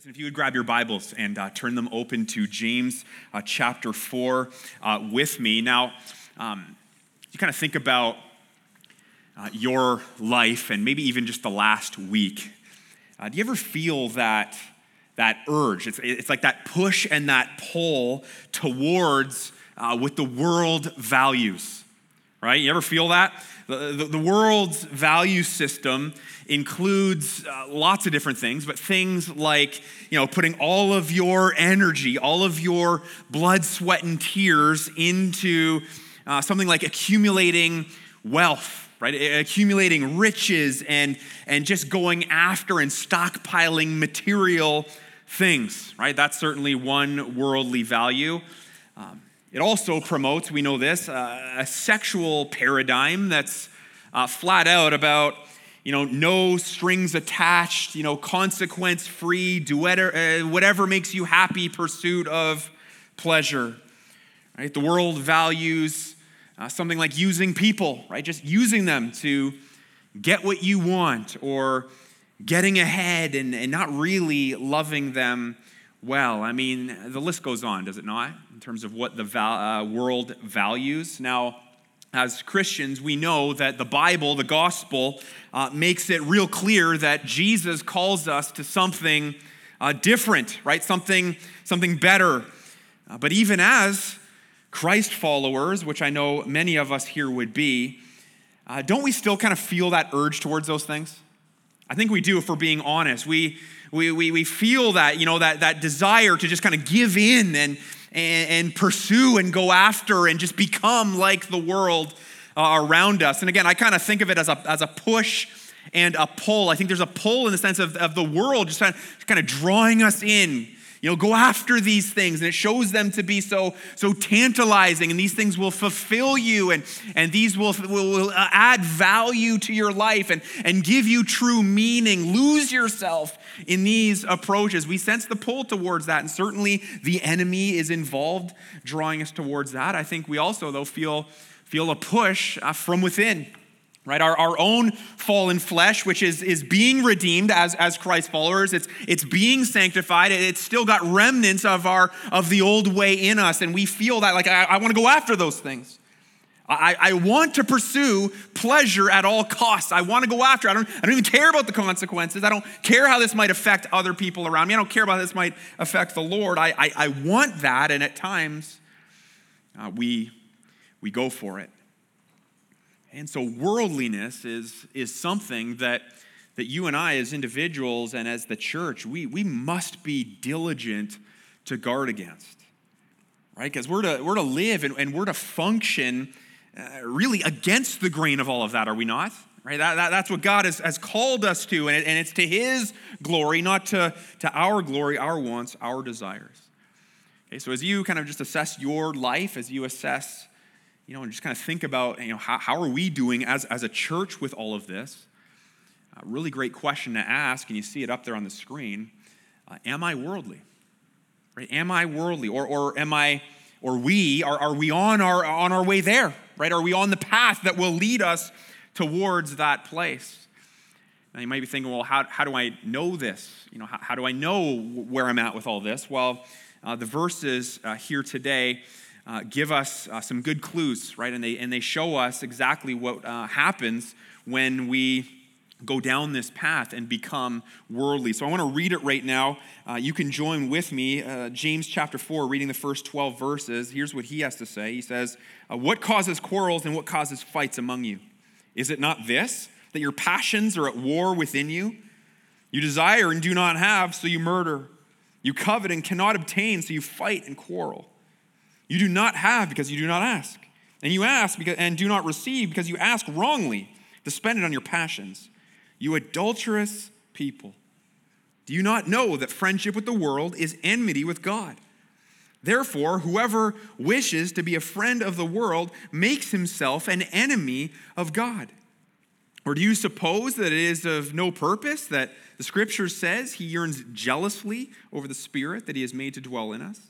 Listen, if you would grab your Bibles and uh, turn them open to James uh, chapter 4 uh, with me. Now, um, you kind of think about uh, your life and maybe even just the last week. Uh, do you ever feel that, that urge? It's, it's like that push and that pull towards uh, what the world values, right? You ever feel that? The, the, the world's value system includes uh, lots of different things, but things like, you know, putting all of your energy, all of your blood, sweat, and tears into uh, something like accumulating wealth, right? Accumulating riches and, and just going after and stockpiling material things, right? That's certainly one worldly value. Um, it also promotes, we know this, uh, a sexual paradigm that's uh, flat out about you know, no strings attached, you know, consequence free, whatever, uh, whatever makes you happy pursuit of pleasure. Right? The world values uh, something like using people, right? Just using them to get what you want or getting ahead and, and not really loving them well. I mean, the list goes on, does it not? In terms of what the val- uh, world values. Now, as Christians, we know that the Bible, the gospel, uh, makes it real clear that Jesus calls us to something uh, different, right? Something, something better. Uh, but even as Christ followers, which I know many of us here would be, uh, don't we still kind of feel that urge towards those things? I think we do if we're being honest. We, we, we, we feel that, you know, that, that desire to just kind of give in and, and, and pursue and go after and just become like the world uh, around us. And again, I kind of think of it as a, as a push and a pull. I think there's a pull in the sense of, of the world just kind of, kind of drawing us in. You know, go after these things, and it shows them to be so, so tantalizing, and these things will fulfill you, and, and these will, will, will add value to your life and, and give you true meaning. Lose yourself in these approaches. We sense the pull towards that, and certainly the enemy is involved, drawing us towards that. I think we also, though, feel, feel a push uh, from within right our, our own fallen flesh which is, is being redeemed as, as christ followers it's, it's being sanctified it's still got remnants of our of the old way in us and we feel that like i, I want to go after those things I, I want to pursue pleasure at all costs. I want to go after. I don't, I don't even care about the consequences. I don't care how this might affect other people around me. I don't care about how this might affect the Lord. I, I, I want that, and at times uh, we, we go for it. And so worldliness is, is something that, that you and I, as individuals and as the church, we, we must be diligent to guard against. Right? Because we're to, we're to live and, and we're to function uh, really against the grain of all of that, are we not? Right? That, that, that's what God has, has called us to, and, it, and it's to His glory, not to, to our glory, our wants, our desires. Okay, so as you kind of just assess your life, as you assess, you know, and just kind of think about, you know, how, how are we doing as, as a church with all of this? A really great question to ask, and you see it up there on the screen. Uh, am I worldly? Right? Am I worldly? Or, or am I, or we, are, are we on our, on our way there? right? Are we on the path that will lead us towards that place? Now you might be thinking, well, how, how do I know this? You know, how, how do I know where I'm at with all this? Well, uh, the verses uh, here today uh, give us uh, some good clues, right? And they, and they show us exactly what uh, happens when we go down this path and become worldly. So I want to read it right now. Uh, you can join with me. Uh, James chapter 4, reading the first 12 verses. Here's what he has to say He says, uh, What causes quarrels and what causes fights among you? Is it not this, that your passions are at war within you? You desire and do not have, so you murder. You covet and cannot obtain, so you fight and quarrel. You do not have because you do not ask. And you ask because, and do not receive because you ask wrongly to spend it on your passions. You adulterous people. Do you not know that friendship with the world is enmity with God? Therefore, whoever wishes to be a friend of the world makes himself an enemy of God. Or do you suppose that it is of no purpose that the scripture says he yearns jealously over the spirit that he has made to dwell in us?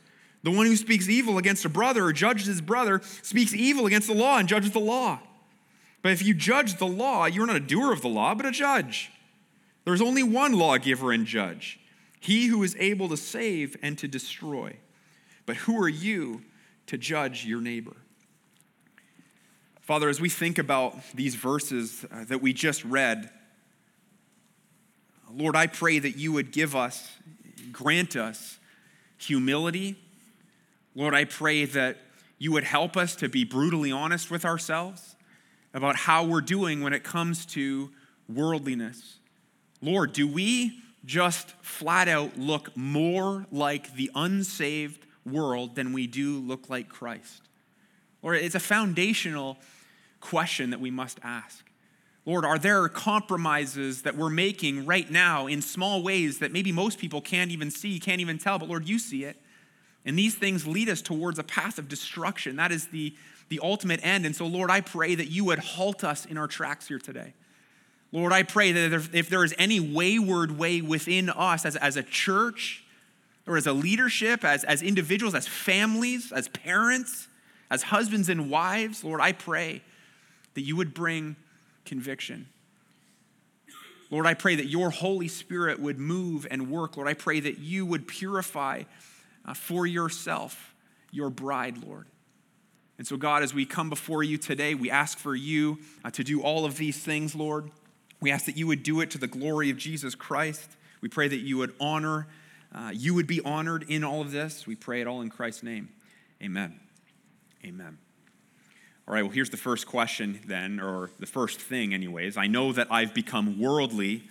The one who speaks evil against a brother or judges his brother speaks evil against the law and judges the law. But if you judge the law, you're not a doer of the law, but a judge. There's only one lawgiver and judge, he who is able to save and to destroy. But who are you to judge your neighbor? Father, as we think about these verses uh, that we just read, Lord, I pray that you would give us, grant us humility. Lord, I pray that you would help us to be brutally honest with ourselves about how we're doing when it comes to worldliness. Lord, do we just flat out look more like the unsaved world than we do look like Christ? Lord, it's a foundational question that we must ask. Lord, are there compromises that we're making right now in small ways that maybe most people can't even see, can't even tell, but Lord, you see it? And these things lead us towards a path of destruction. That is the, the ultimate end. And so, Lord, I pray that you would halt us in our tracks here today. Lord, I pray that if there is any wayward way within us as, as a church or as a leadership, as, as individuals, as families, as parents, as husbands and wives, Lord, I pray that you would bring conviction. Lord, I pray that your Holy Spirit would move and work. Lord, I pray that you would purify uh, for yourself your bride, Lord. And so, God, as we come before you today, we ask for you uh, to do all of these things, Lord. We ask that you would do it to the glory of Jesus Christ. We pray that you would honor, uh, you would be honored in all of this. We pray it all in Christ's name. Amen. Amen. All right, well, here's the first question then, or the first thing, anyways. I know that I've become worldly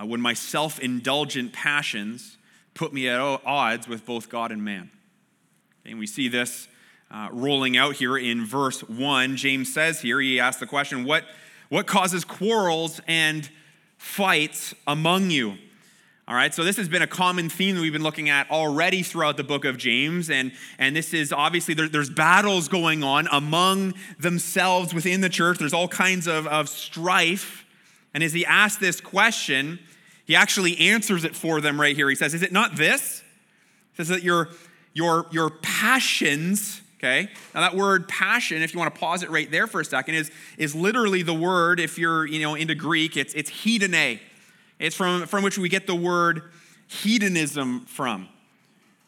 uh, when my self indulgent passions put me at odds with both God and man. And we see this uh, rolling out here in verse 1. James says here, he asks the question, What what causes quarrels and fights among you? All right, so this has been a common theme that we've been looking at already throughout the book of James. And, and this is obviously, there, there's battles going on among themselves within the church. There's all kinds of, of strife. And as he asks this question, he actually answers it for them right here. He says, Is it not this? He says that your, your, your passions okay? Now that word passion, if you want to pause it right there for a second, is, is literally the word, if you're you know into Greek, it's it's hedone. It's from, from which we get the word hedonism from.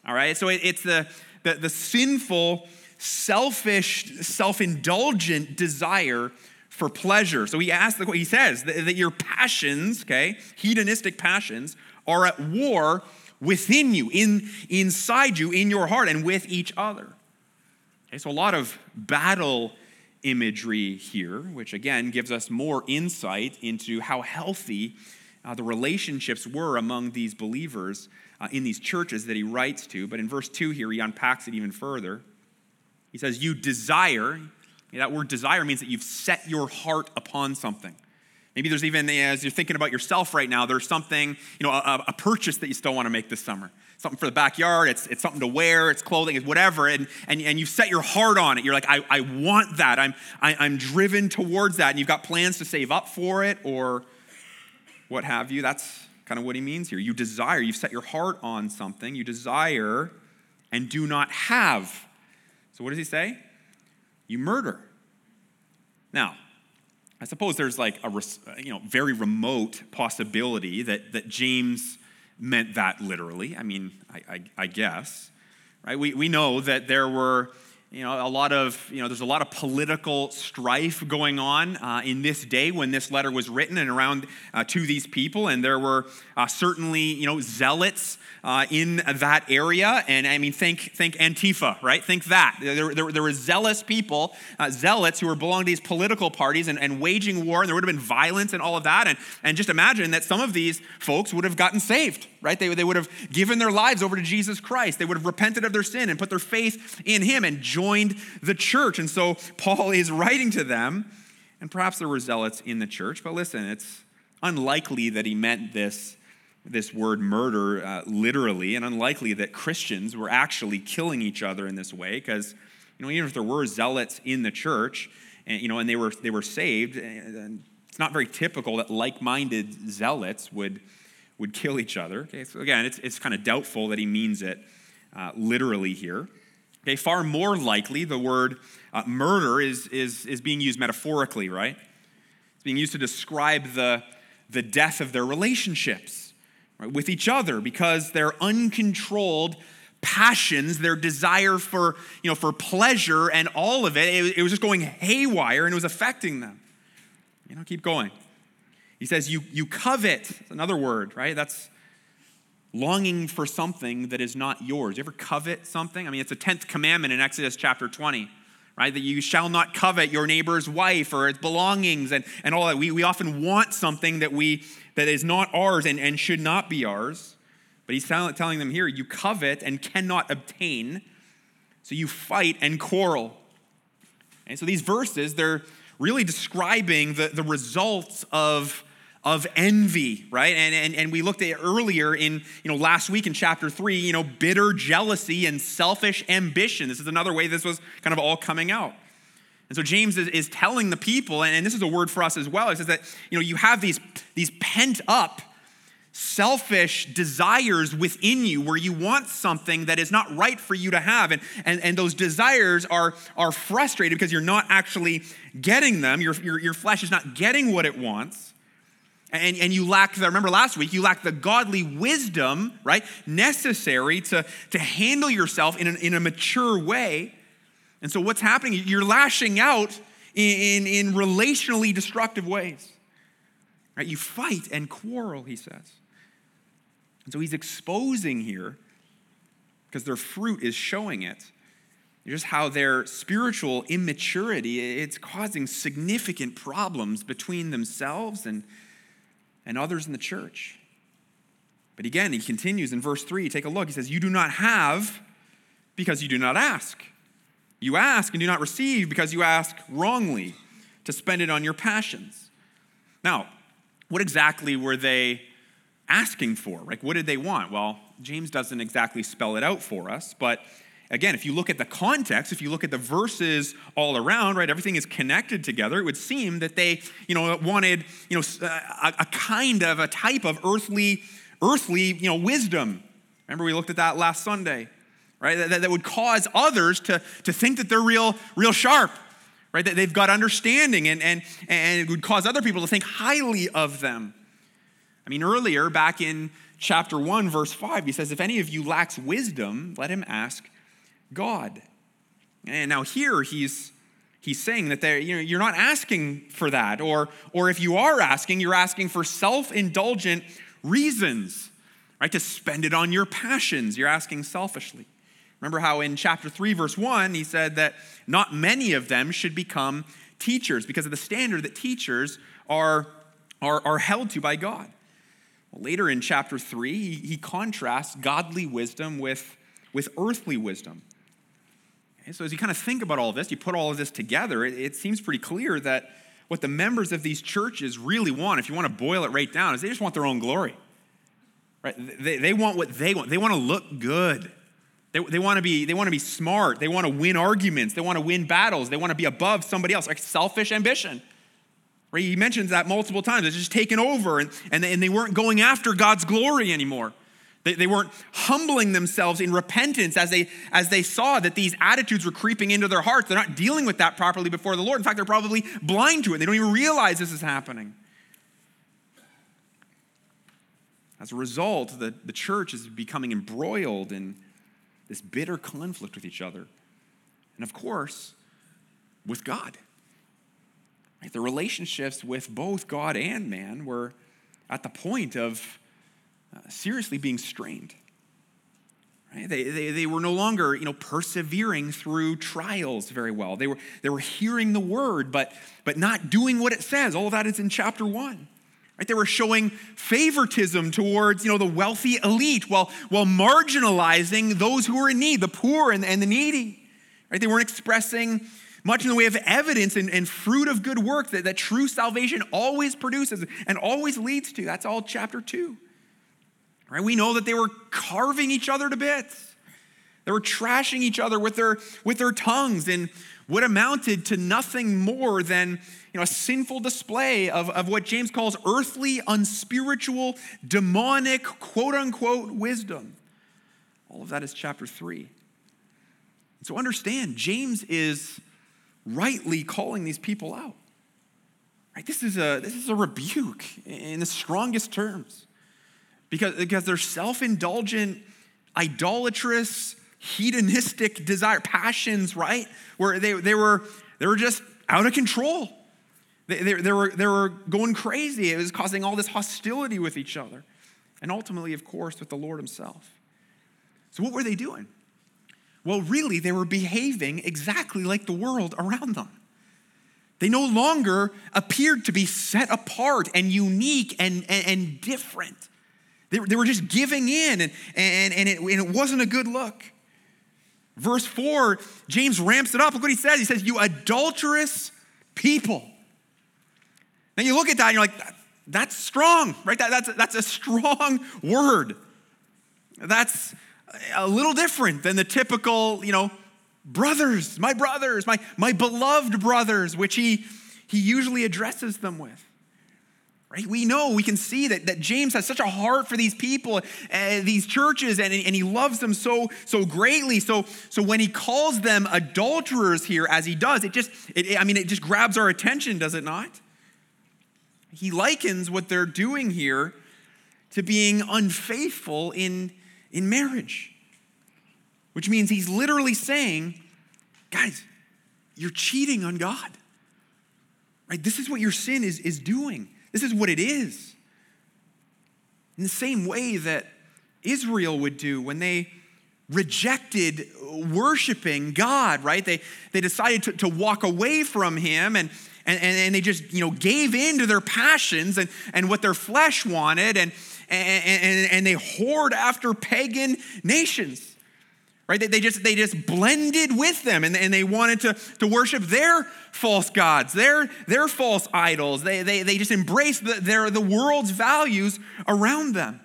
All right? So it, it's the, the, the sinful, selfish, self-indulgent desire for pleasure. So he asks, the, he says that, that your passions, okay, hedonistic passions, are at war within you, in, inside you, in your heart, and with each other. Okay, so a lot of battle imagery here, which again gives us more insight into how healthy uh, the relationships were among these believers uh, in these churches that he writes to. But in verse 2 here, he unpacks it even further. He says, You desire, that word desire means that you've set your heart upon something. Maybe there's even, as you're thinking about yourself right now, there's something, you know, a, a purchase that you still want to make this summer something for the backyard, it's, it's something to wear, it's clothing, it's whatever, and, and, and you set your heart on it. You're like, I, I want that. I'm, I, am i am driven towards that. And you've got plans to save up for it or what have you. That's kind of what he means here. You desire, you've set your heart on something, you desire and do not have. So what does he say? You murder. Now, I suppose there's like a you know very remote possibility that, that James meant that literally. I mean, I, I, I guess. Right? We, we know that there were you know a lot of you know there's a lot of political strife going on uh, in this day when this letter was written and around uh, to these people. And there were uh, certainly you know zealots uh, in that area. And i mean think think antifa right? Think that. There, there, there were zealous people uh, zealots who were belonging to these political parties and, and waging war and there would have been violence and all of that. And, and just imagine that some of these folks would have gotten saved right? They, they would have given their lives over to jesus christ. They would have repented of their sin and put their faith in him and joined the church. And so Paul is writing to them, and perhaps there were zealots in the church, but listen, it's unlikely that he meant this this word murder uh, literally, and unlikely that Christians were actually killing each other in this way, because you know even if there were zealots in the church, and you know, and they were they were saved, and it's not very typical that like-minded zealots would would kill each other. Okay, so again, it's it's kind of doubtful that he means it uh, literally here. Okay, far more likely, the word uh, murder is, is, is being used metaphorically, right? It's being used to describe the, the death of their relationships right, with each other because their uncontrolled passions, their desire for, you know, for pleasure and all of it, it, it was just going haywire and it was affecting them. You know, keep going. He says, you, you covet, another word, right? That's longing for something that is not yours. You ever covet something? I mean, it's a 10th commandment in Exodus chapter 20, right? That you shall not covet your neighbor's wife or its belongings and, and all that. We, we often want something that, we, that is not ours and, and should not be ours. But he's telling them here, you covet and cannot obtain, so you fight and quarrel. And so these verses, they're really describing the, the results of of envy, right? And, and, and we looked at earlier in, you know, last week in chapter three, you know, bitter jealousy and selfish ambition. This is another way this was kind of all coming out. And so James is, is telling the people, and, and this is a word for us as well, it says that, you know, you have these, these pent up, selfish desires within you where you want something that is not right for you to have. And, and, and those desires are, are frustrated because you're not actually getting them. Your, your, your flesh is not getting what it wants and, and you lack the, remember last week, you lack the godly wisdom, right, necessary to, to handle yourself in, an, in a mature way. And so what's happening? You're lashing out in, in, in relationally destructive ways. Right? You fight and quarrel, he says. And so he's exposing here, because their fruit is showing it, just how their spiritual immaturity, it's causing significant problems between themselves and and others in the church. But again, he continues in verse 3. Take a look. He says, You do not have because you do not ask. You ask and do not receive because you ask wrongly to spend it on your passions. Now, what exactly were they asking for? Like, what did they want? Well, James doesn't exactly spell it out for us, but again, if you look at the context, if you look at the verses all around, right, everything is connected together. It would seem that they, you know, wanted, you know, uh, a, a kind of a type of earthly, earthly, you know, wisdom. Remember, we looked at that last Sunday, right? That, that would cause others to, to think that they're real, real sharp, right? That they've got understanding, and, and, and it would cause other people to think highly of them. I mean, earlier, back in chapter 1, verse 5, he says, If any of you lacks wisdom, let him ask God. And now here he's he's saying that you know, you're not asking for that, or, or if you are asking, you're asking for self-indulgent reasons, right? To spend it on your passions. You're asking selfishly. Remember how in chapter 3, verse 1, he said that not many of them should become teachers because of the standard that teachers are, are, are held to by God. Well, later in chapter 3, he, he contrasts godly wisdom with, with earthly wisdom. So, as you kind of think about all of this, you put all of this together, it, it seems pretty clear that what the members of these churches really want, if you want to boil it right down, is they just want their own glory. Right? They, they want what they want. They want to look good. They, they, want to be, they want to be smart. They want to win arguments. They want to win battles. They want to be above somebody else, like selfish ambition. Right? He mentions that multiple times. It's just taken over, and, and, they, and they weren't going after God's glory anymore. They, they weren't humbling themselves in repentance as they, as they saw that these attitudes were creeping into their hearts. They're not dealing with that properly before the Lord. In fact, they're probably blind to it. They don't even realize this is happening. As a result, the, the church is becoming embroiled in this bitter conflict with each other. And of course, with God. Right? The relationships with both God and man were at the point of Uh, seriously being strained. Right? They, they, they were no longer you know, persevering through trials very well. They were, they were hearing the word, but, but not doing what it says. All of that is in chapter one. Right? They were showing favoritism towards you know, the wealthy elite while, while marginalizing those who were in need, the poor and, and the needy. Right? They weren't expressing much in the way of evidence and, and fruit of good work that, that true salvation always produces and always leads to. That's all chapter two. Right? We know that they were carving each other to bits. They were trashing each other with their, with their tongues in what amounted to nothing more than you know, a sinful display of, of what James calls earthly, unspiritual, demonic, quote unquote, wisdom. All of that is chapter three. So understand, James is rightly calling these people out. Right? This, is a, this is a rebuke in the strongest terms because, because they're self indulgent, idolatrous, hedonistic desire, passions, right? Where they, they, were, they were just out of control. They, they, they, were, they were going crazy. It was causing all this hostility with each other. And ultimately, of course, with the Lord Himself. So, what were they doing? Well, really, they were behaving exactly like the world around them. They no longer appeared to be set apart and unique and, and, and different. They, they were just giving in, and, and, and, it, and it wasn't a good look. Verse 4, James ramps it up. Look what he says. He says, You adulterous people. Now you look at that and you're like, That's strong, right? That, that's, that's a strong word. That's a little different than the typical, you know, brothers, my brothers, my, my beloved brothers, which he, he usually addresses them with. Right? We know, we can see that, that James has such a heart for these people, uh, these churches, and, and he loves them so, so greatly. So, so when he calls them adulterers here, as he does, it just, it, I mean, it just grabs our attention, does it not? He likens what they're doing here to being unfaithful in, in marriage, which means he's literally saying, guys, you're cheating on God. Right? This is what your sin is, is doing. This is what it is. In the same way that Israel would do when they rejected worshiping God, right? They, they decided to, to walk away from Him and, and, and they just, you know, gave in to their passions and, and what their flesh wanted and, and, and, and they whored after pagan nations right? They, they, just they just blended with them and, and they wanted to, to worship their false gods their, their false idols. They, they, they just embraced the, their, the world's values around them.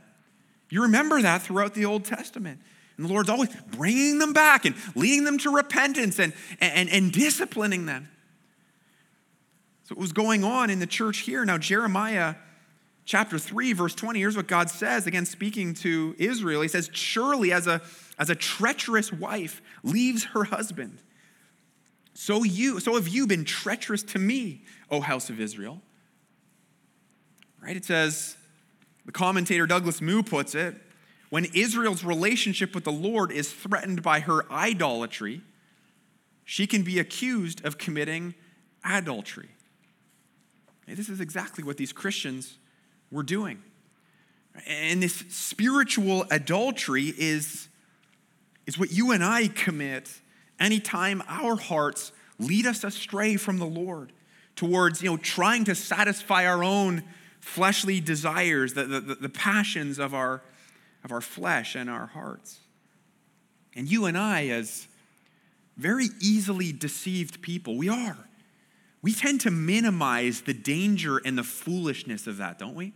You remember that throughout the old testament. And the lord's always bringing them back and leading them to repentance and, and, and disciplining them. So what was going on in the church here now jeremiah chapter 3 verse 20 here's what god says again speaking to israel. He says surely as a as a treacherous wife leaves her husband, so you, so have you been treacherous to me, O house of Israel. Right? It says, the commentator Douglas Moo puts it, when Israel's relationship with the Lord is threatened by her idolatry, she can be accused of committing adultery. this is exactly what these Christians were doing. And this spiritual adultery is is what you and I commit anytime our hearts lead us astray from the Lord towards, you know, trying to satisfy our own fleshly desires, the, the, the passions of our, of our flesh and our hearts. And you and I, as very easily deceived people, we are. We tend to minimize the danger and the foolishness of that, don't we?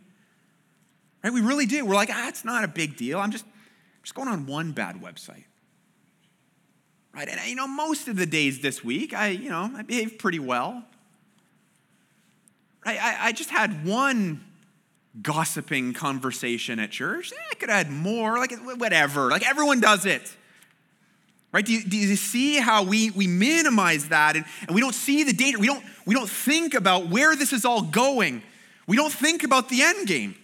Right? We really do. We're like, ah, it's not a big deal. I'm just, I'm just going on one bad website right? And you know, most of the days this week, I, you know, I behaved pretty well. Right? I, I just had one gossiping conversation at church. Eh, I could had more, like whatever. Like everyone does it. Right? Do you, do you see how we, we minimize that and, and we don't see the danger? We don't, we don't think about where this is all going. We don't think about the end game.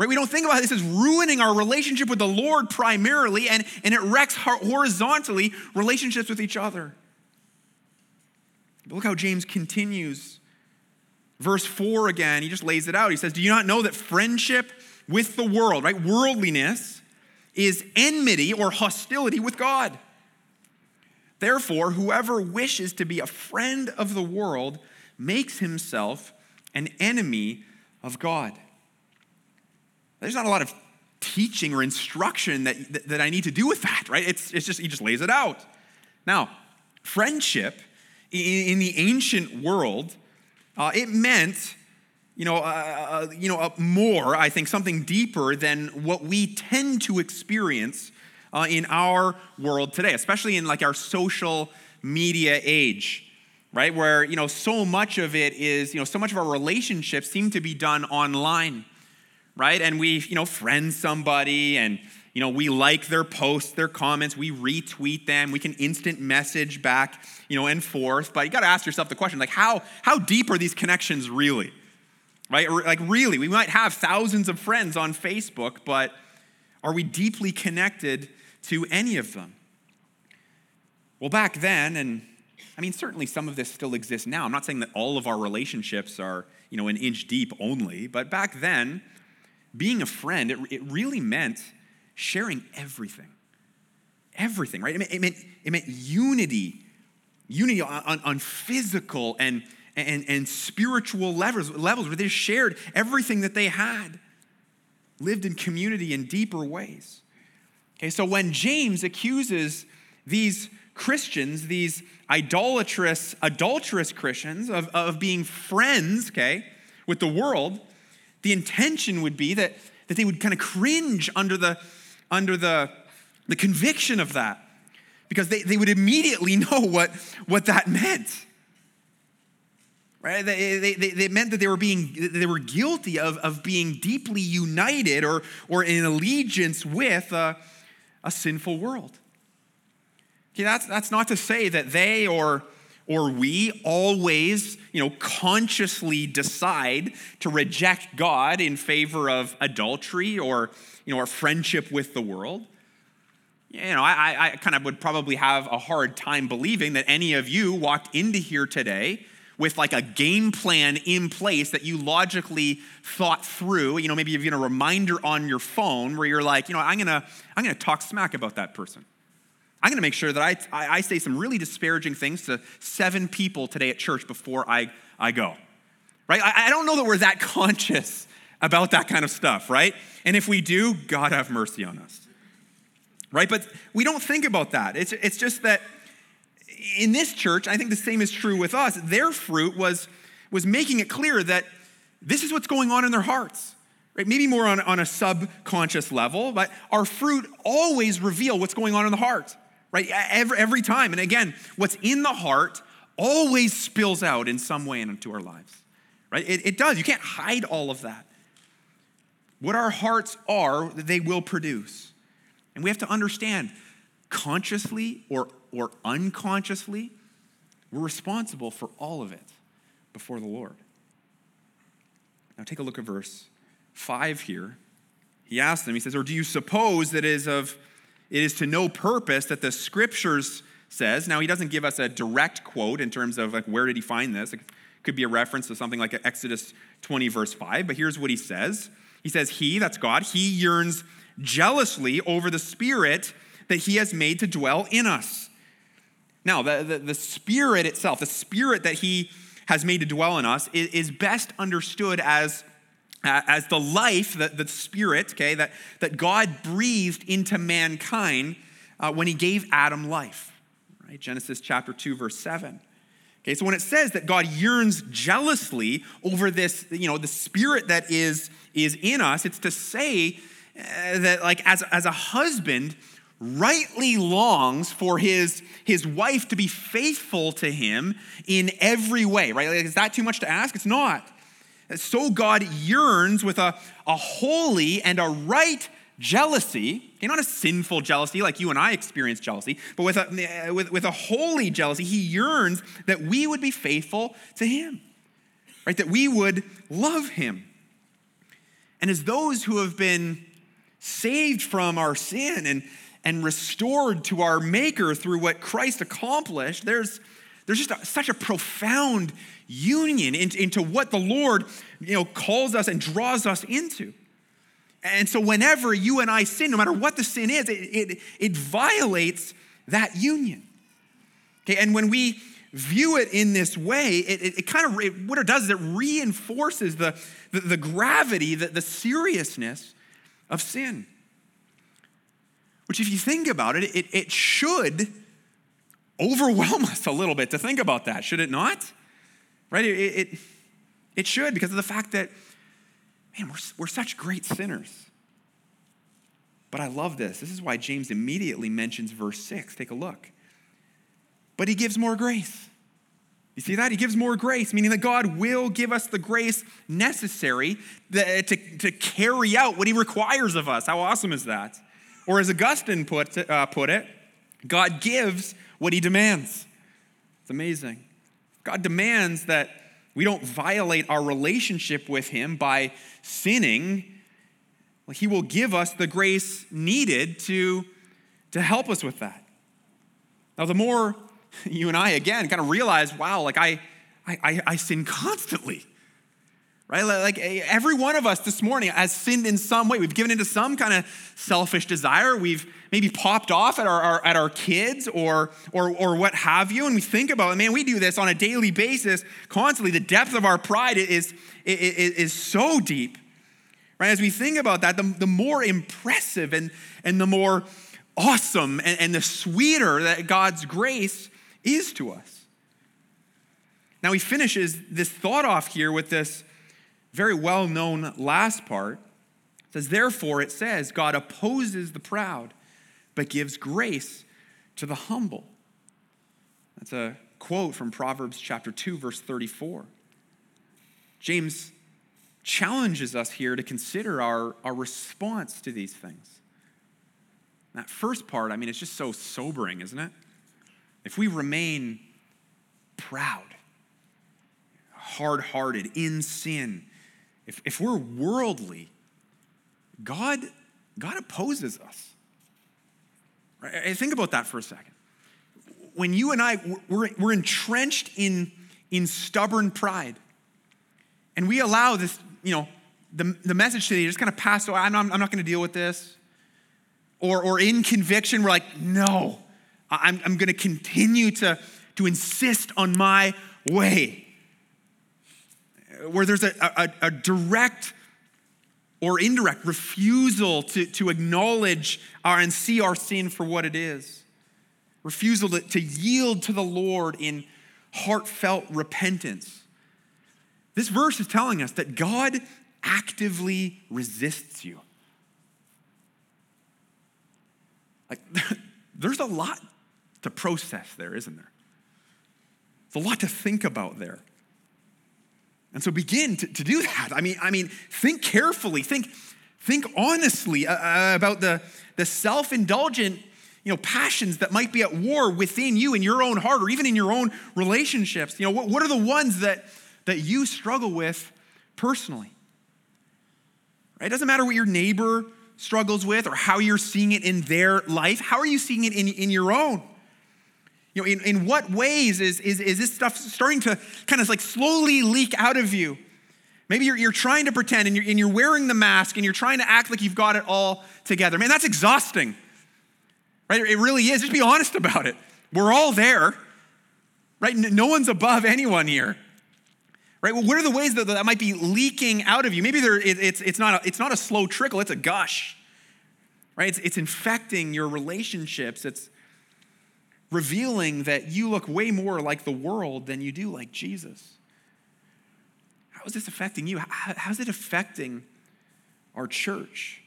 Right? We don't think about this as ruining our relationship with the Lord primarily, and, and it wrecks horizontally relationships with each other. But look how James continues. Verse 4 again, he just lays it out. He says, Do you not know that friendship with the world, right? Worldliness is enmity or hostility with God. Therefore, whoever wishes to be a friend of the world makes himself an enemy of God. There's not a lot of teaching or instruction that, that, that I need to do with that, right? It's, it's just, he just lays it out. Now, friendship in, in the ancient world, uh, it meant you know, uh, uh, you know, uh, more, I think, something deeper than what we tend to experience uh, in our world today, especially in like our social media age, right? Where, you know, so much of it is, you know, so much of our relationships seem to be done online, right? And we, you know, friend somebody and, you know, we like their posts, their comments, we retweet them, we can instant message back, you know, and forth. But you got to ask yourself the question, like, how, how deep are these connections really? Right? Like, really, we might have thousands of friends on Facebook, but are we deeply connected to any of them? Well, back then, and I mean, certainly some of this still exists now. I'm not saying that all of our relationships are, you know, an inch deep only, but back then, being a friend, it, it really meant sharing everything. Everything, right? It meant, it meant, it meant unity, unity on, on, physical and, and, and spiritual levels, levels where they shared everything that they had, lived in community in deeper ways. Okay, so when James accuses these Christians, these idolatrous, adulterous Christians, of, of being friends, okay, with the world, the intention would be that, that they would kind of cringe under the, under the, the conviction of that because they, they would immediately know what, what that meant. Right? They, they, they, meant that they were being they were guilty of, of being deeply united or, or in allegiance with uh, a sinful world. Okay, that's, that's not to say that they or, or we always, you know, consciously decide to reject God in favor of adultery or, you know, our friendship with the world. You know, I, I kind of would probably have a hard time believing that any of you walked into here today with like a game plan in place that you logically thought through. You know, maybe even a reminder on your phone where you're like, you know, I'm gonna, I'm gonna talk smack about that person. I'm gonna make sure that I, I, I say some really disparaging things to seven people today at church before I, I go. Right? I, I don't know that we're that conscious about that kind of stuff, right? And if we do, God have mercy on us. Right? But we don't think about that. It's, it's just that in this church, I think the same is true with us. Their fruit was, was making it clear that this is what's going on in their hearts. Right? Maybe more on, on a subconscious level, but our fruit always reveal what's going on in the heart, right? Every, every time. And again, what's in the heart always spills out in some way into our lives, right? It, it does. You can't hide all of that. What our hearts are, they will produce. And we have to understand consciously or or unconsciously, we're responsible for all of it before the Lord. Now take a look at verse 5 here. He asks them, he says, Or do you suppose that is of it is to no purpose that the scriptures says, now he doesn't give us a direct quote in terms of like where did he find this? It could be a reference to something like Exodus 20, verse 5, but here's what he says. He says, He, that's God, he yearns jealously over the spirit that he has made to dwell in us. Now, the, the, the, Spirit itself, the Spirit that He has made to dwell in us, is, is best understood as, as the life, the, the Spirit, okay, that, that God breathed into mankind uh, when He gave Adam life. Right? Genesis chapter 2, verse 7. Okay, so when it says that God yearns jealously over this, you know, the spirit that is, is in us, it's to say uh, that, like, as, as a husband rightly longs for his, his wife to be faithful to him in every way, right? Like, is that too much to ask? It's not. So God yearns with a, a holy and a right jealousy, okay, not a sinful jealousy like you and I experience jealousy, but with a, with, with a holy jealousy, he yearns that we would be faithful to him, right? That we would love him. And as those who have been saved from our sin and and restored to our Maker through what Christ accomplished, there's, there's just a, such a profound union into, into what the Lord you know, calls us and draws us into. And so, whenever you and I sin, no matter what the sin is, it, it, it violates that union. Okay, and when we view it in this way, it, it, it kind of, it, what it does is it reinforces the, the, the gravity, the, the seriousness of sin. Which, if you think about it, it, it should overwhelm us a little bit to think about that, should it not? Right? It, it, It should, because of the fact that, man, we're, we're such great sinners. But I love this. This is why James immediately mentions verse 6. Take a look. But he gives more grace. You see that? He gives more grace, meaning that God will give us the grace necessary to, to carry out what he requires of us. How awesome is that? Or as Augustine put, uh, put it, God gives what he demands. It's amazing. God demands that we don't violate our relationship with him by sinning. He will give us the grace needed to, to help us with that. Now, the more you and I, again, kind of realize, wow, like I, I, I sin constantly right? Like every one of us this morning has sinned in some way. We've given into some kind of selfish desire. We've maybe popped off at our, our, at our kids or, or, or what have you. And we think about, it, man, we do this on a daily basis constantly. The depth of our pride is, is, is so deep, right? As we think about that, the, the more impressive and, and the more awesome and, and the sweeter that God's grace is to us. Now, he finishes this thought off here with this very well known last part. It says, Therefore, it says, God opposes the proud, but gives grace to the humble. That's a quote from Proverbs chapter 2, verse 34. James challenges us here to consider our, our response to these things. That first part, I mean, it's just so sobering, isn't it? If we remain proud, hard hearted, in sin, if, if we're worldly, God, God opposes us. Right? Think about that for a second. When you and I, we're, we're entrenched in, in stubborn pride, and we allow this, you know, the, the message today just kind of pass away. I'm not, I'm not going to deal with this. Or, or in conviction, we're like, no, I'm, I'm going to continue to, to insist on my way where there's a, a, a direct or indirect refusal to, to acknowledge our, and see our sin for what it is, refusal to, to yield to the Lord in heartfelt repentance. This verse is telling us that God actively resists you. Like, there's a lot to process there, isn't there? There's a lot to think about there. And so begin to, to do that. I mean, I mean, think carefully, think, think honestly uh, uh, about the, the self-indulgent you know, passions that might be at war within you in your own heart or even in your own relationships. You know, what, what are the ones that, that you struggle with personally? Right? It doesn't matter what your neighbor struggles with or how you're seeing it in their life. How are you seeing it in, in your own? Know, in, in what ways is, is, is this stuff starting to kind of like slowly leak out of you? Maybe you're, you're trying to pretend and you're, and you're wearing the mask and you're trying to act like you've got it all together. Man, that's exhausting. Right? It really is. Just be honest about it. We're all there. Right? No one's above anyone here. Right? Well, what are the ways that that might be leaking out of you? Maybe there, it, it's, it's, not a, it's not a slow trickle, it's a gush. Right? It's, it's infecting your relationships. It's, revealing that you look way more like the world than you do like Jesus. How is this affecting you? How's it affecting our church?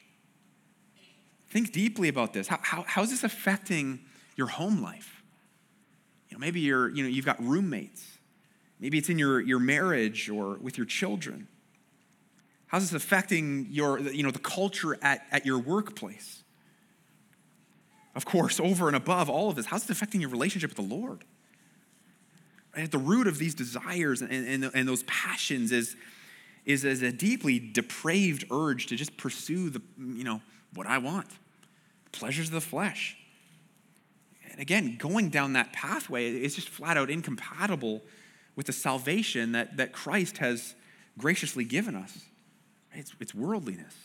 Think deeply about this. How, how, how's this affecting your home life? You know, maybe you're, you know, you've got roommates. Maybe it's in your, your marriage or with your children. How's this affecting your, you know, the culture at, at your workplace? Of course, over and above all of this, how's it affecting your relationship with the Lord? At the root of these desires and, and, and those passions is, is, is a deeply depraved urge to just pursue the, you know, what I want, pleasures of the flesh. And again, going down that pathway is just flat out incompatible with the salvation that, that Christ has graciously given us. It's, it's worldliness.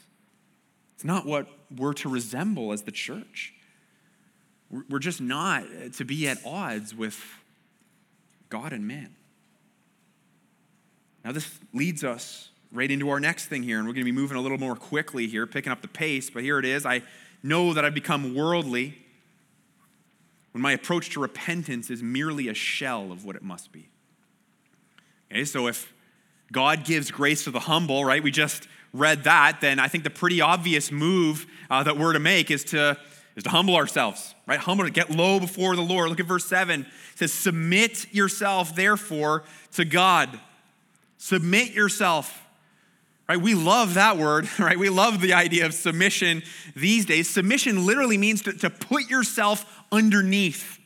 It's not what we're to resemble as the church. We're just not to be at odds with God and man. Now, this leads us right into our next thing here, and we're going to be moving a little more quickly here, picking up the pace, but here it is. I know that I've become worldly when my approach to repentance is merely a shell of what it must be. Okay, so if God gives grace to the humble, right? We just read that. Then I think the pretty obvious move uh, that we're to make is to, is to humble ourselves, right? Humble, to get low before the Lord. Look at verse 7. It says, Submit yourself, therefore, to God. Submit yourself. Right? We love that word, right? We love the idea of submission these days. Submission literally means to, to put yourself underneath.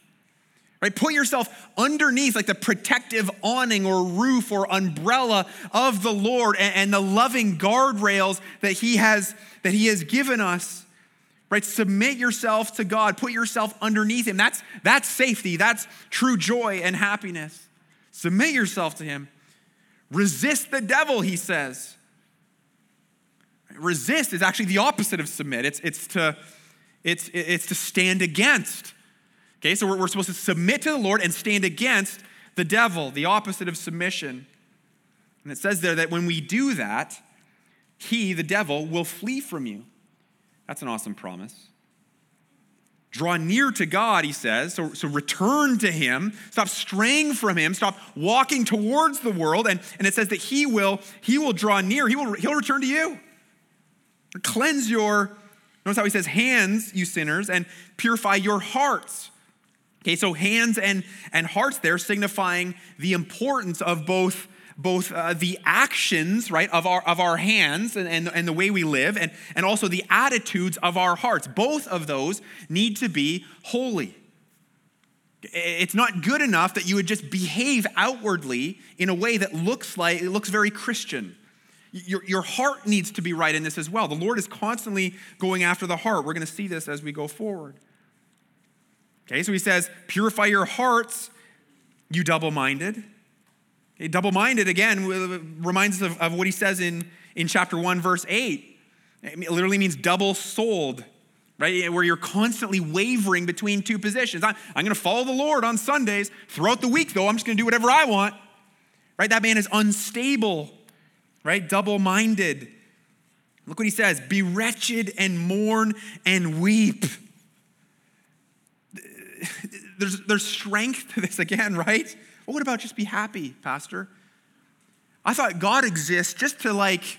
Right? Put yourself underneath like the protective awning or roof or umbrella of the Lord and, and the loving guardrails that He has that He has given us. Right? Submit yourself to God. Put yourself underneath Him. That's, that's safety. That's true joy and happiness. Submit yourself to Him. Resist the devil, he says. Resist is actually the opposite of submit. It's, it's, to, it's, it's to stand against. Okay, so we're, we're supposed to submit to the Lord and stand against the devil, the opposite of submission. And it says there that when we do that, he, the devil, will flee from you. That's an awesome promise. Draw near to God, he says. So, so return to him. Stop straying from him. Stop walking towards the world. And, and it says that he will, he will draw near. He will, he'll return to you. Cleanse your, notice how he says, hands, you sinners, and purify your hearts. Okay, so hands and, and hearts there signifying the importance of both, both uh, the actions, right, of our, of our hands and, and, and the way we live, and, and also the attitudes of our hearts. Both of those need to be holy. It's not good enough that you would just behave outwardly in a way that looks like it looks very Christian. Your, your heart needs to be right in this as well. The Lord is constantly going after the heart. We're going to see this as we go forward. Okay, so he says, purify your hearts, you double minded. Double minded, again, uh, reminds us of, of, what he says in, in chapter 1, verse 8. It literally means double souled, right? Where you're constantly wavering between two positions. I'm, I'm going to follow the Lord on Sundays. Throughout the week, though, I'm just going to do whatever I want, right? That man is unstable, right? Double minded. Look what he says be wretched and mourn and weep there's, there's strength to this again, right? Well, what about just be happy, Pastor? I thought God exists just to like,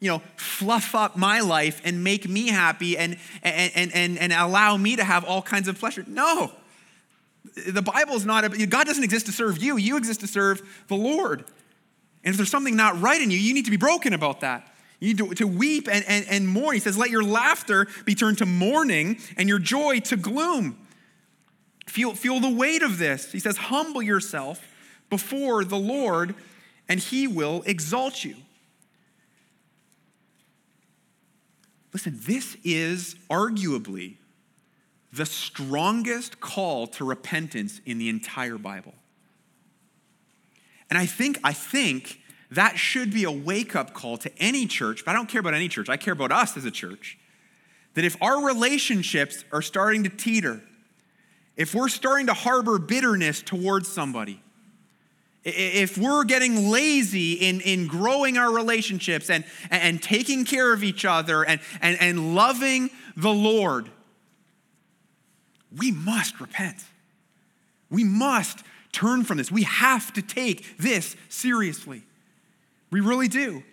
you know, fluff up my life and make me happy and, and, and, and and allow me to have all kinds of pleasure. No. The Bible is not, a, God doesn't exist to serve you. You exist to serve the Lord. And if there's something not right in you, you need to be broken about that. You need to, to weep and, and, and mourn. He says, let your laughter be turned to mourning and your joy to gloom. Feel, feel the weight of this. He says, Humble yourself before the Lord, and he will exalt you. Listen, this is arguably the strongest call to repentance in the entire Bible. And I think, I think that should be a wake up call to any church, but I don't care about any church, I care about us as a church. That if our relationships are starting to teeter, if we're starting to harbor bitterness towards somebody, if we're getting lazy in, in growing our relationships and, and taking care of each other and, and, and loving the Lord, we must repent. We must turn from this. We have to take this seriously. We really do.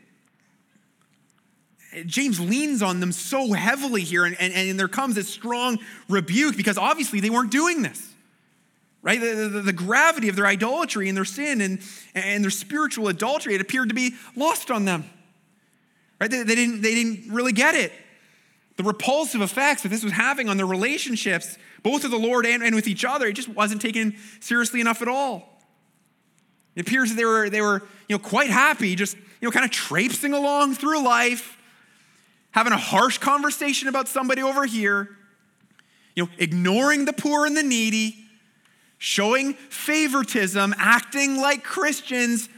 James leans on them so heavily here, and, and, and there comes a strong rebuke because obviously they weren't doing this. Right? The, the, the, gravity of their idolatry and their sin and, and their spiritual adultery, it appeared to be lost on them. Right? They, they, didn't, they didn't really get it. The repulsive effects that this was having on their relationships, both with the Lord and, and with each other, it just wasn't taken seriously enough at all. It appears that they were, they were you know, quite happy, just you know, kind of traipsing along through life, having a harsh conversation about somebody over here, you know, ignoring the poor and the needy, showing favoritism, acting like Christians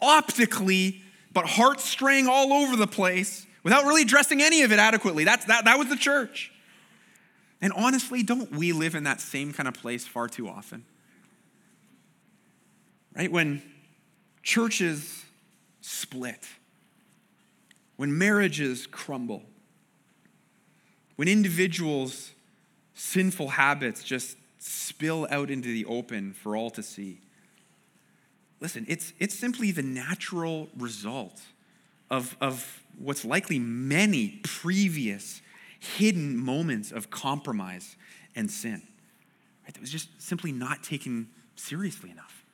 optically, but hearts straying all over the place without really addressing any of it adequately. That's, that, that was the church. And honestly, don't we live in that same kind of place far too often? Right? When churches split when marriages crumble, when individuals' sinful habits just spill out into the open for all to see. listen, it's, it's simply the natural result of, of what's likely many previous hidden moments of compromise and sin. Right? That was just simply not taken seriously enough.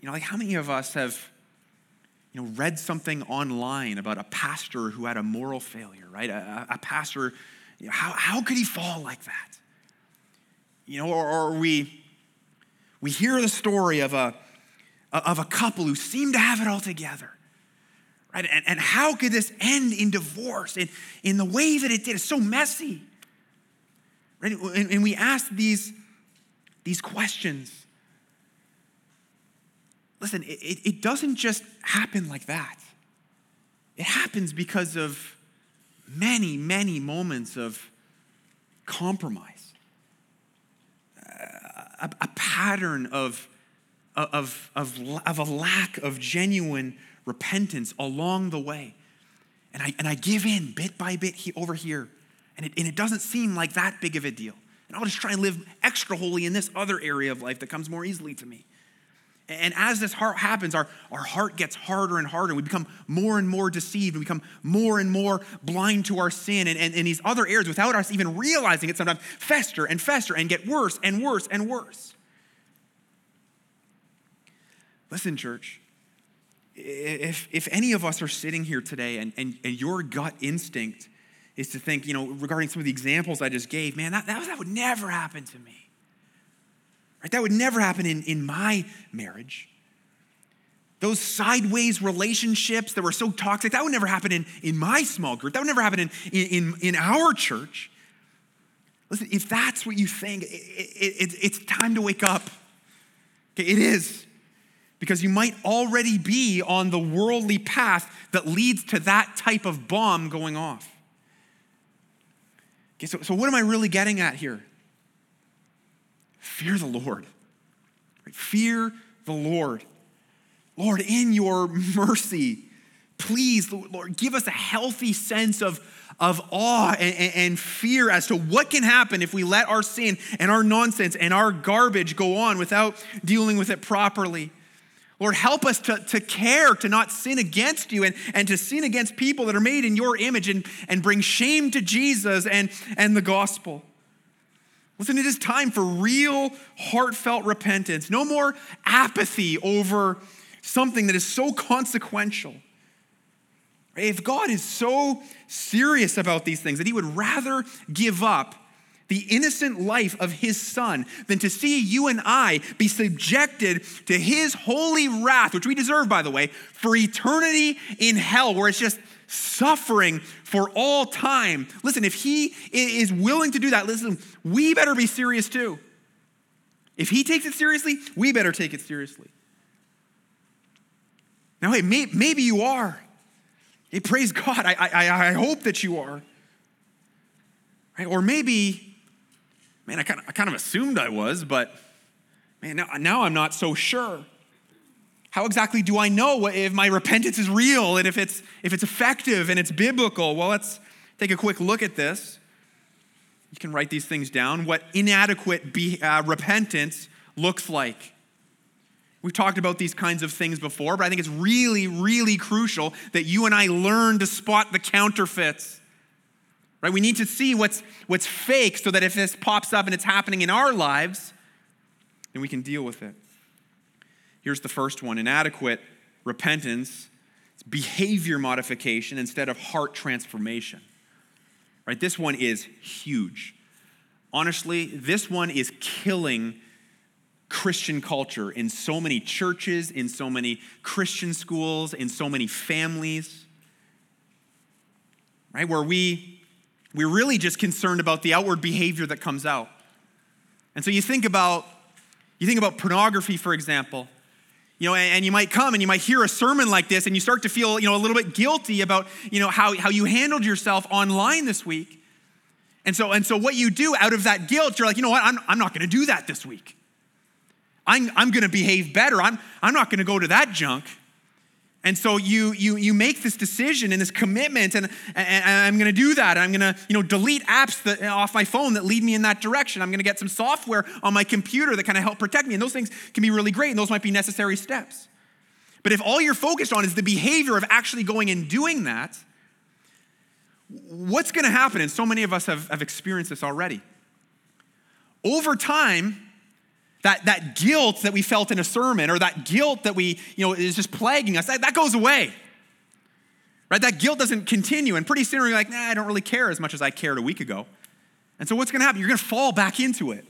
You know, like how many of us have, you know, read something online about a pastor who had a moral failure, right? A, a pastor, you know, how, how could he fall like that? You know, or, or we, we hear the story of a, of a couple who seem to have it all together. Right? And, and how could this end in divorce in, in the way that it did? It's so messy. Right? And, and we ask these, these questions. Listen, it, it doesn't just happen like that. It happens because of many, many moments of compromise, a, a pattern of of, of, of a lack of genuine repentance along the way. And I, and I give in bit by bit over here. And it, and it doesn't seem like that big of a deal. And I'll just try and live extra holy in this other area of life that comes more easily to me. And as this heart happens, our, our heart gets harder and harder. We become more and more deceived. We become more and more blind to our sin. And, and, and these other areas, without us even realizing it, sometimes fester and fester and get worse and worse and worse. Listen, church, if, if any of us are sitting here today and, and, and your gut instinct is to think, you know, regarding some of the examples I just gave, man, that, that, that would never happen to me. Right? That would never happen in, in my marriage. Those sideways relationships that were so toxic, that would never happen in, in my small group. That would never happen in, in, in our church. Listen, if that's what you think, it, it, it, it's time to wake up. Okay, it is because you might already be on the worldly path that leads to that type of bomb going off. Okay, so, so what am I really getting at here? Fear the Lord. Fear the Lord. Lord, in your mercy, please, Lord, give us a healthy sense of, of awe and, and, fear as to what can happen if we let our sin and our nonsense and our garbage go on without dealing with it properly. Lord, help us to, to care, to not sin against you and, and to sin against people that are made in your image and, and bring shame to Jesus and, and the gospel. Listen, it is time for real, heartfelt repentance. No more apathy over something that is so consequential. If God is so serious about these things that he would rather give up the innocent life of his son than to see you and I be subjected to his holy wrath, which we deserve, by the way, for eternity in hell, where it's just suffering for all time. Listen, if he is willing to do that, listen, we better be serious too. If he takes it seriously, we better take it seriously. Now, hey, may, maybe you are. Hey, praise God. I, I, I hope that you are. Right? Or maybe man, I kind of, I kind of assumed I was, but man, now, now I'm not so sure. How exactly do I know if my repentance is real and if it's, if it's effective and it's biblical? Well, let's take a quick look at this. You can write these things down. What inadequate be, uh, repentance looks like. We've talked about these kinds of things before, but I think it's really, really crucial that you and I learn to spot the counterfeits. Right? We need to see what's, what's fake so that if this pops up and it's happening in our lives, then we can deal with it. Here's the first one inadequate repentance, it's behavior modification instead of heart transformation. Right? This one is huge. Honestly, this one is killing Christian culture in so many churches, in so many Christian schools, in so many families. Right? Where we we're really just concerned about the outward behavior that comes out. And so you think about you think about pornography, for example. You know, and, you might come and you might hear a sermon like this, and you start to feel, you know, a little bit guilty about, you know, how, how you handled yourself online this week. And so, and so what you do out of that guilt, you're like, you know what, I'm, I'm not gonna do that this week. I'm, I'm gonna behave better. I'm, I'm not gonna go to that junk. And so you, you, you make this decision and this commitment, and, and, and I'm going to do that. I'm going to you know, delete apps that, off my phone that lead me in that direction. I'm going to get some software on my computer that kind of help protect me. And those things can be really great, and those might be necessary steps. But if all you're focused on is the behavior of actually going and doing that, what's going to happen? And so many of us have, have experienced this already. Over time, that, that guilt that we felt in a sermon or that guilt that we, you know, is just plaguing us, that, that goes away. Right? That guilt doesn't continue. And pretty soon you're like, nah, I don't really care as much as I cared a week ago. And so what's going to happen? You're going to fall back into it.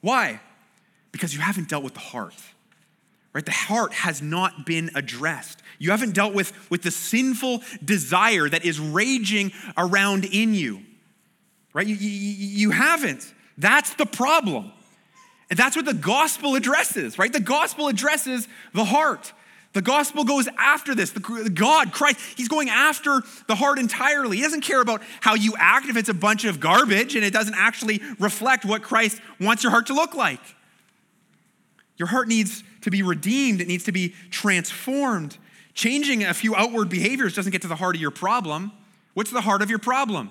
Why? Because you haven't dealt with the heart. Right? The heart has not been addressed. You haven't dealt with, with the sinful desire that is raging around in you. Right? You, you, you haven't. That's the problem. And that's what the gospel addresses, right? The gospel addresses the heart. The gospel goes after this. The God, Christ, he's going after the heart entirely. He doesn't care about how you act if it's a bunch of garbage and it doesn't actually reflect what Christ wants your heart to look like. Your heart needs to be redeemed, it needs to be transformed. Changing a few outward behaviors doesn't get to the heart of your problem. What's the heart of your problem?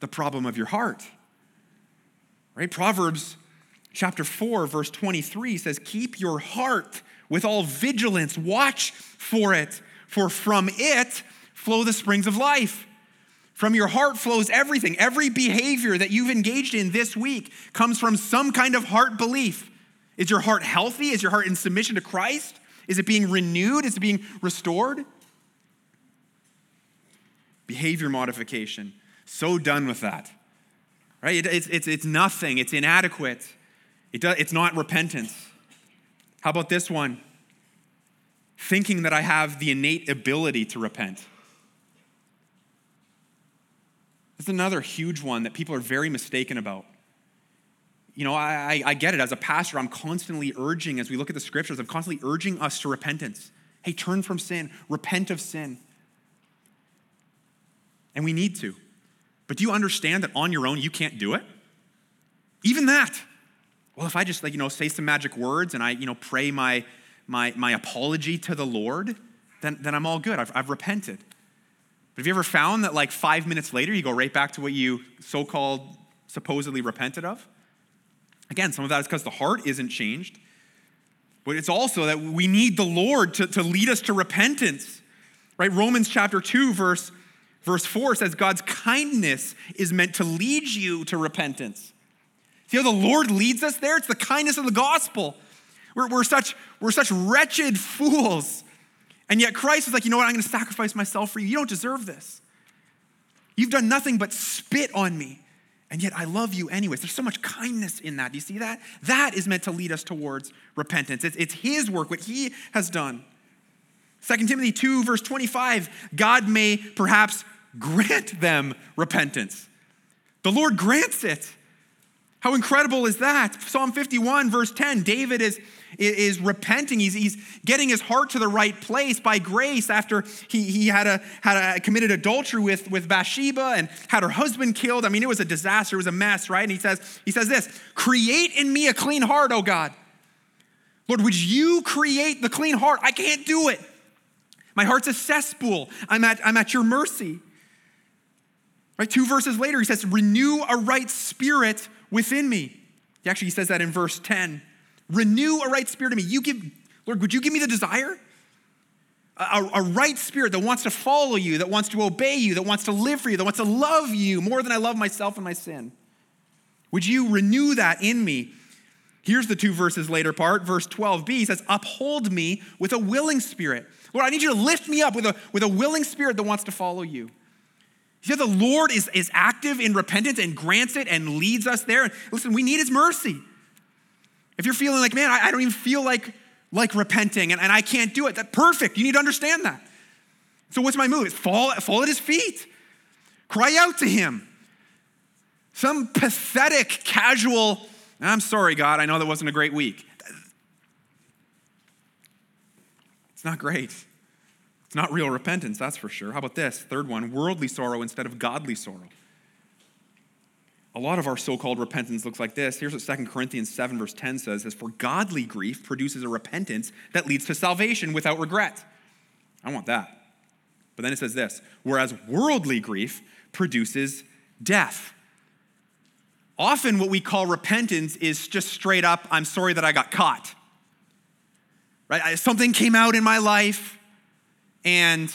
The problem of your heart. Right? Proverbs chapter 4, verse 23 says, Keep your heart with all vigilance, watch for it, for from it flow the springs of life. From your heart flows everything. Every behavior that you've engaged in this week comes from some kind of heart belief. Is your heart healthy? Is your heart in submission to Christ? Is it being renewed? Is it being restored? Behavior modification. So done with that. Right? It's, it's, it's nothing, it's inadequate. It does, it's not repentance. How about this one? Thinking that I have the innate ability to repent. That's another huge one that people are very mistaken about. You know, I, I, get it. As a pastor, I'm constantly urging, as we look at the scriptures, I'm constantly urging us to repentance. Hey, turn from sin, repent of sin. And we need to. But do you understand that on your own you can't do it? Even that well, if I just like, you know, say some magic words and I, you know, pray my, my, my apology to the Lord, then, then I'm all good. I've, I've repented. But have you ever found that like five minutes later, you go right back to what you so called supposedly repented of? Again, some of that is because the heart isn't changed, but it's also that we need the Lord to, to lead us to repentance. Right? Romans chapter 2, verse, verse 4 says, God's kindness is meant to lead you to repentance. See how the Lord leads us there? It's the kindness of the gospel. We're, we're, such, we're such wretched fools. And yet Christ is like, you know what? I'm going to sacrifice myself for you. You don't deserve this. You've done nothing but spit on me. And yet I love you anyways. There's so much kindness in that. Do you see that? That is meant to lead us towards repentance. It's, it's his work, what he has done. 2 Timothy 2, verse 25 God may perhaps grant them repentance. The Lord grants it. How incredible is that? Psalm 51, verse 10, David is, is repenting. He's, he's getting his heart to the right place by grace after he, he had, a, had a, committed adultery with, with Bathsheba and had her husband killed. I mean, it was a disaster, it was a mess, right? And he says, he says this Create in me a clean heart, O God. Lord, would you create the clean heart? I can't do it. My heart's a cesspool. I'm at, I'm at your mercy. Right? Two verses later, he says, Renew a right spirit within me. He actually says that in verse 10. Renew a right spirit in me. You give, Lord, would you give me the desire? A, a, right spirit that wants to follow you, that wants to obey you, that wants to live for you, that wants to love you more than I love myself and my sin. Would you renew that in me? Here's the two verses later part. Verse 12b he says, Uphold me with a willing spirit. Lord, I need you to lift me up with a, with a willing spirit that wants to follow you. See the Lord is, is active in repentance and grants it and leads us there. Listen, we need his mercy. If you're feeling like, man, I, I don't even feel like, like repenting and, and I can't do it, that's perfect. You need to understand that. So what's my move? It's fall, fall at his feet. Cry out to him. Some pathetic, casual, I'm sorry, God, I know that wasn't a great week. It's not great. It's not real repentance, that's for sure. How about this? Third one worldly sorrow instead of godly sorrow. A lot of our so called repentance looks like this. Here's what 2 Corinthians 7, verse 10 says: "As For godly grief produces a repentance that leads to salvation without regret. I want that. But then it says this whereas worldly grief produces death. Often, what we call repentance is just straight up, I'm sorry that I got caught. Right? Something came out in my life, and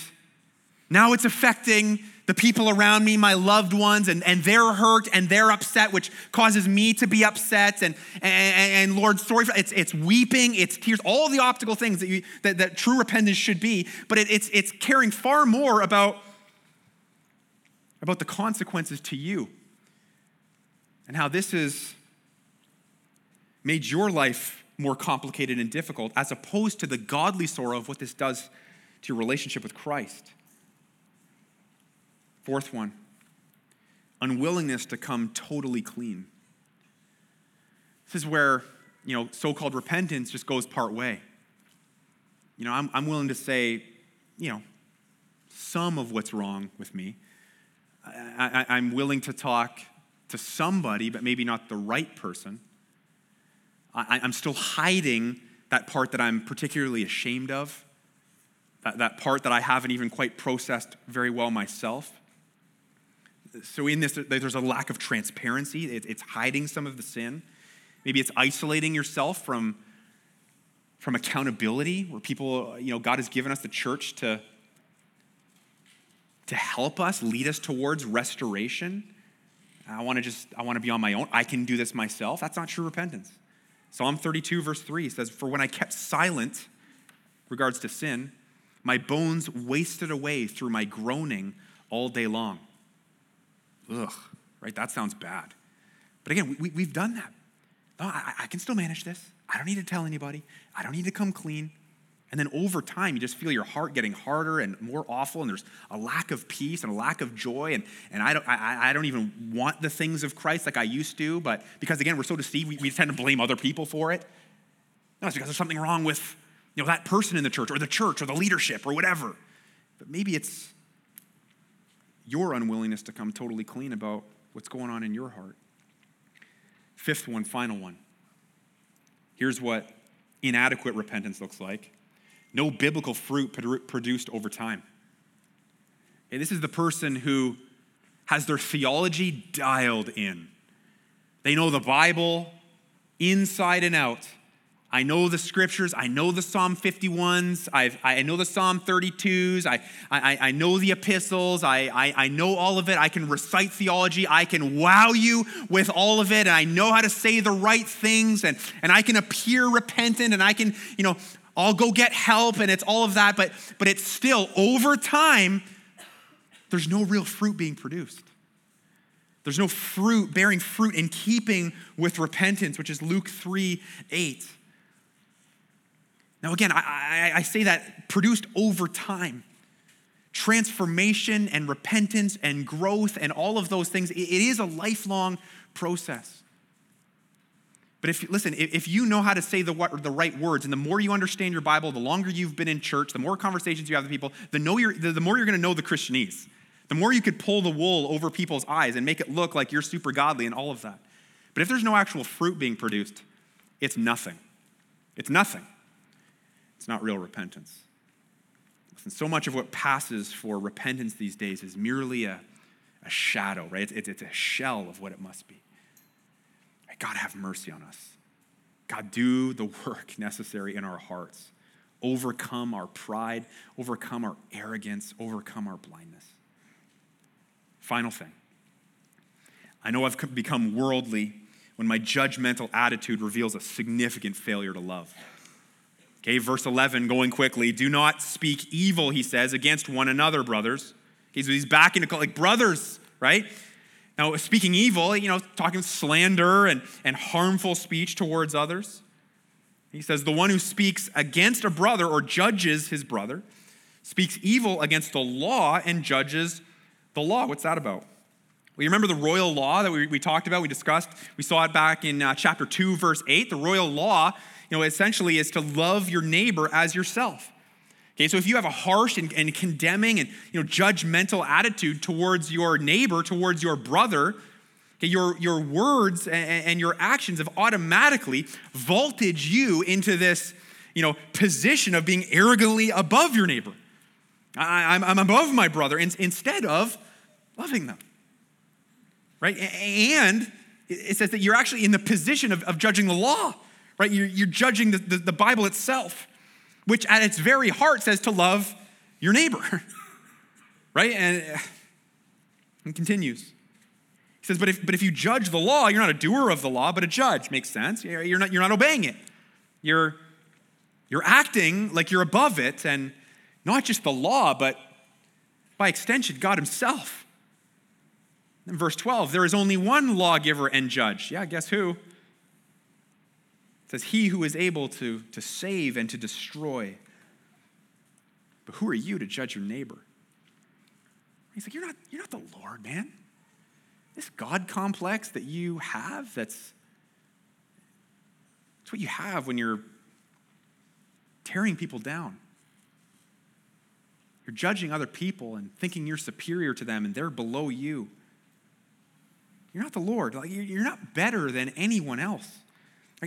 now it's affecting the people around me, my loved ones, and, and they're hurt and they're upset, which causes me to be upset. And, and, and Lord, sorry, for, it's, it's weeping, it's tears, all the optical things that, you, that, that true repentance should be. But it, it's, it's caring far more about, about the consequences to you and how this has made your life more complicated and difficult, as opposed to the godly sorrow of what this does to your relationship with Christ. Fourth one unwillingness to come totally clean. This is where, you know, so called repentance just goes part way. You know, I'm, I'm willing to say, you know, some of what's wrong with me. I, I, I'm willing to talk to somebody, but maybe not the right person. I, I'm still hiding that part that I'm particularly ashamed of, that, that part that I haven't even quite processed very well myself so in this, there's a lack of transparency. It's hiding some of the sin. Maybe it's isolating yourself from, from accountability, where people, you know, God has given us the church to, to help us, lead us towards restoration. I want to just, I want to be on my own. I can do this myself. That's not true repentance. Psalm 32, verse 3 says, For when I kept silent regards to sin, my bones wasted away through my groaning all day long. Ugh, right? That sounds bad. But again, we, we've done that. No, I, I can still manage this. I don't need to tell anybody. I don't need to come clean. And then over time, you just feel your heart getting harder and more awful, and there's a lack of peace and a lack of joy. And, and I, don't, I, I don't even want the things of Christ like I used to, but because again, we're so deceived, we, we tend to blame other people for it. No, it's because there's something wrong with you know, that person in the church or the church or the leadership or whatever. But maybe it's your unwillingness to come totally clean about what's going on in your heart. Fifth one, final one. Here's what inadequate repentance looks like no biblical fruit produced over time. Okay, this is the person who has their theology dialed in. They know the Bible inside and out. I know the scriptures. I know the Psalm 51s. I've, I know the Psalm 32s. I, I, I know the epistles. I, I, I know all of it. I can recite theology. I can wow you with all of it. And I know how to say the right things. And, and I can appear repentant. And I can, you know, I'll go get help. And it's all of that. But, but it's still, over time, there's no real fruit being produced. There's no fruit, bearing fruit in keeping with repentance, which is Luke 3 8. Now, again, I, I, I say that produced over time. Transformation and repentance and growth and all of those things, it, is a lifelong process. But if listen, if you know how to say the, the right words, and the more you understand your Bible, the longer you've been in church, the more conversations you have with people, the, know you're, the, the more you're going to know the Christianese. The more you could pull the wool over people's eyes and make it look like you're super godly and all of that. But if there's no actual fruit being produced, it's nothing. It's nothing. It's not real repentance. Listen, so much of what passes for repentance these days is merely a, a shadow, right? It's, it's, a shell of what it must be. God, have mercy on us. God, do the work necessary in our hearts. Overcome our pride, overcome our arrogance, overcome our blindness. Final thing I know I've become worldly when my judgmental attitude reveals a significant failure to love. Okay, verse 11, going quickly. Do not speak evil, he says, against one another, brothers. Okay, so he's back into like brothers, right? Now, speaking evil, you know, talking slander and, and harmful speech towards others. He says, the one who speaks against a brother or judges his brother speaks evil against the law and judges the law. What's that about? Well, you remember the royal law that we, we talked about, we discussed? We saw it back in uh, chapter 2, verse 8. The royal law you know, essentially is to love your neighbor as yourself. Okay, so if you have a harsh and, and condemning and you know judgmental attitude towards your neighbor, towards your brother, okay, your, your words and, and your actions have automatically vaulted you into this you know position of being arrogantly above your neighbor. I, am above my brother instead of loving them. Right? And it says that you're actually in the position of, of judging the law, right? You're, you're judging the, the, the Bible itself, which at its very heart says to love your neighbor, right? And it continues. He says, but if, but if you judge the law, you're not a doer of the law, but a judge. Makes sense. You're not, you're not obeying it. You're, you're acting like you're above it, and not just the law, but by extension, God Himself. In verse 12, there is only one lawgiver and judge. Yeah, guess who? Says, He who is able to, to save and to destroy. But who are you to judge your neighbor? He's like, You're not, you're not the Lord, man. This God complex that you have, that's, that's what you have when you're tearing people down. You're judging other people and thinking you're superior to them and they're below you. You're not the Lord. Like, You're not better than anyone else.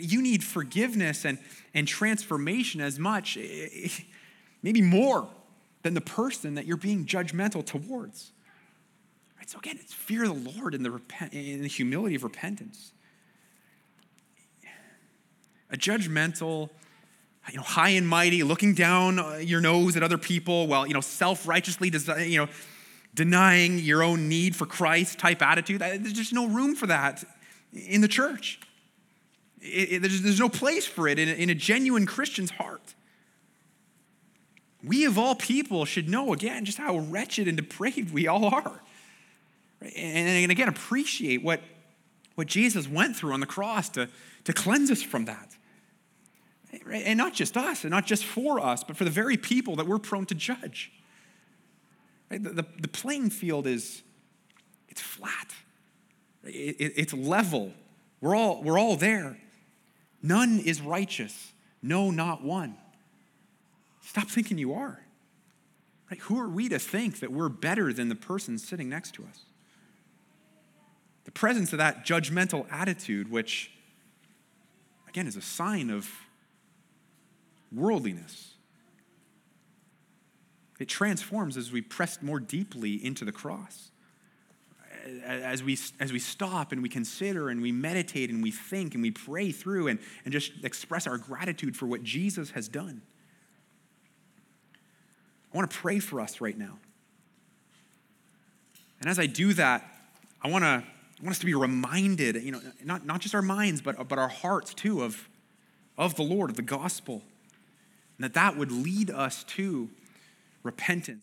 You need forgiveness and, and transformation as much, eh, eh, maybe more, than the person that you're being judgmental towards. Right? So again, it's fear of the Lord and the, repent, in the humility of repentance. A judgmental, you know, high and mighty, looking down uh, your nose at other people while, you know, self-righteously, you know, denying your own need for Christ type attitude. There's just no room for that in the church. It, it, there's, there's, no place for it in a, in a genuine Christian's heart. We, of all people, should know again just how wretched and depraved we all are. And, and again, appreciate what, what Jesus went through on the cross to, to cleanse us from that. And not just us, and not just for us, but for the very people that we're prone to judge. The, the, the playing field is it's flat. It, it, it's level. We're all, we're all there. None is righteous. No, not one. Stop thinking you are. Right? Who are we to think that we're better than the person sitting next to us? The presence of that judgmental attitude, which, again, is a sign of worldliness. It transforms as we press more deeply into the cross. As we, as we stop and we consider and we meditate and we think and we pray through and, and just express our gratitude for what Jesus has done. I want to pray for us right now. And as I do that, I want to I want us to be reminded, you know, not, not just our minds, but, but our hearts too, of, of the Lord, of the gospel. And that that would lead us to repentance.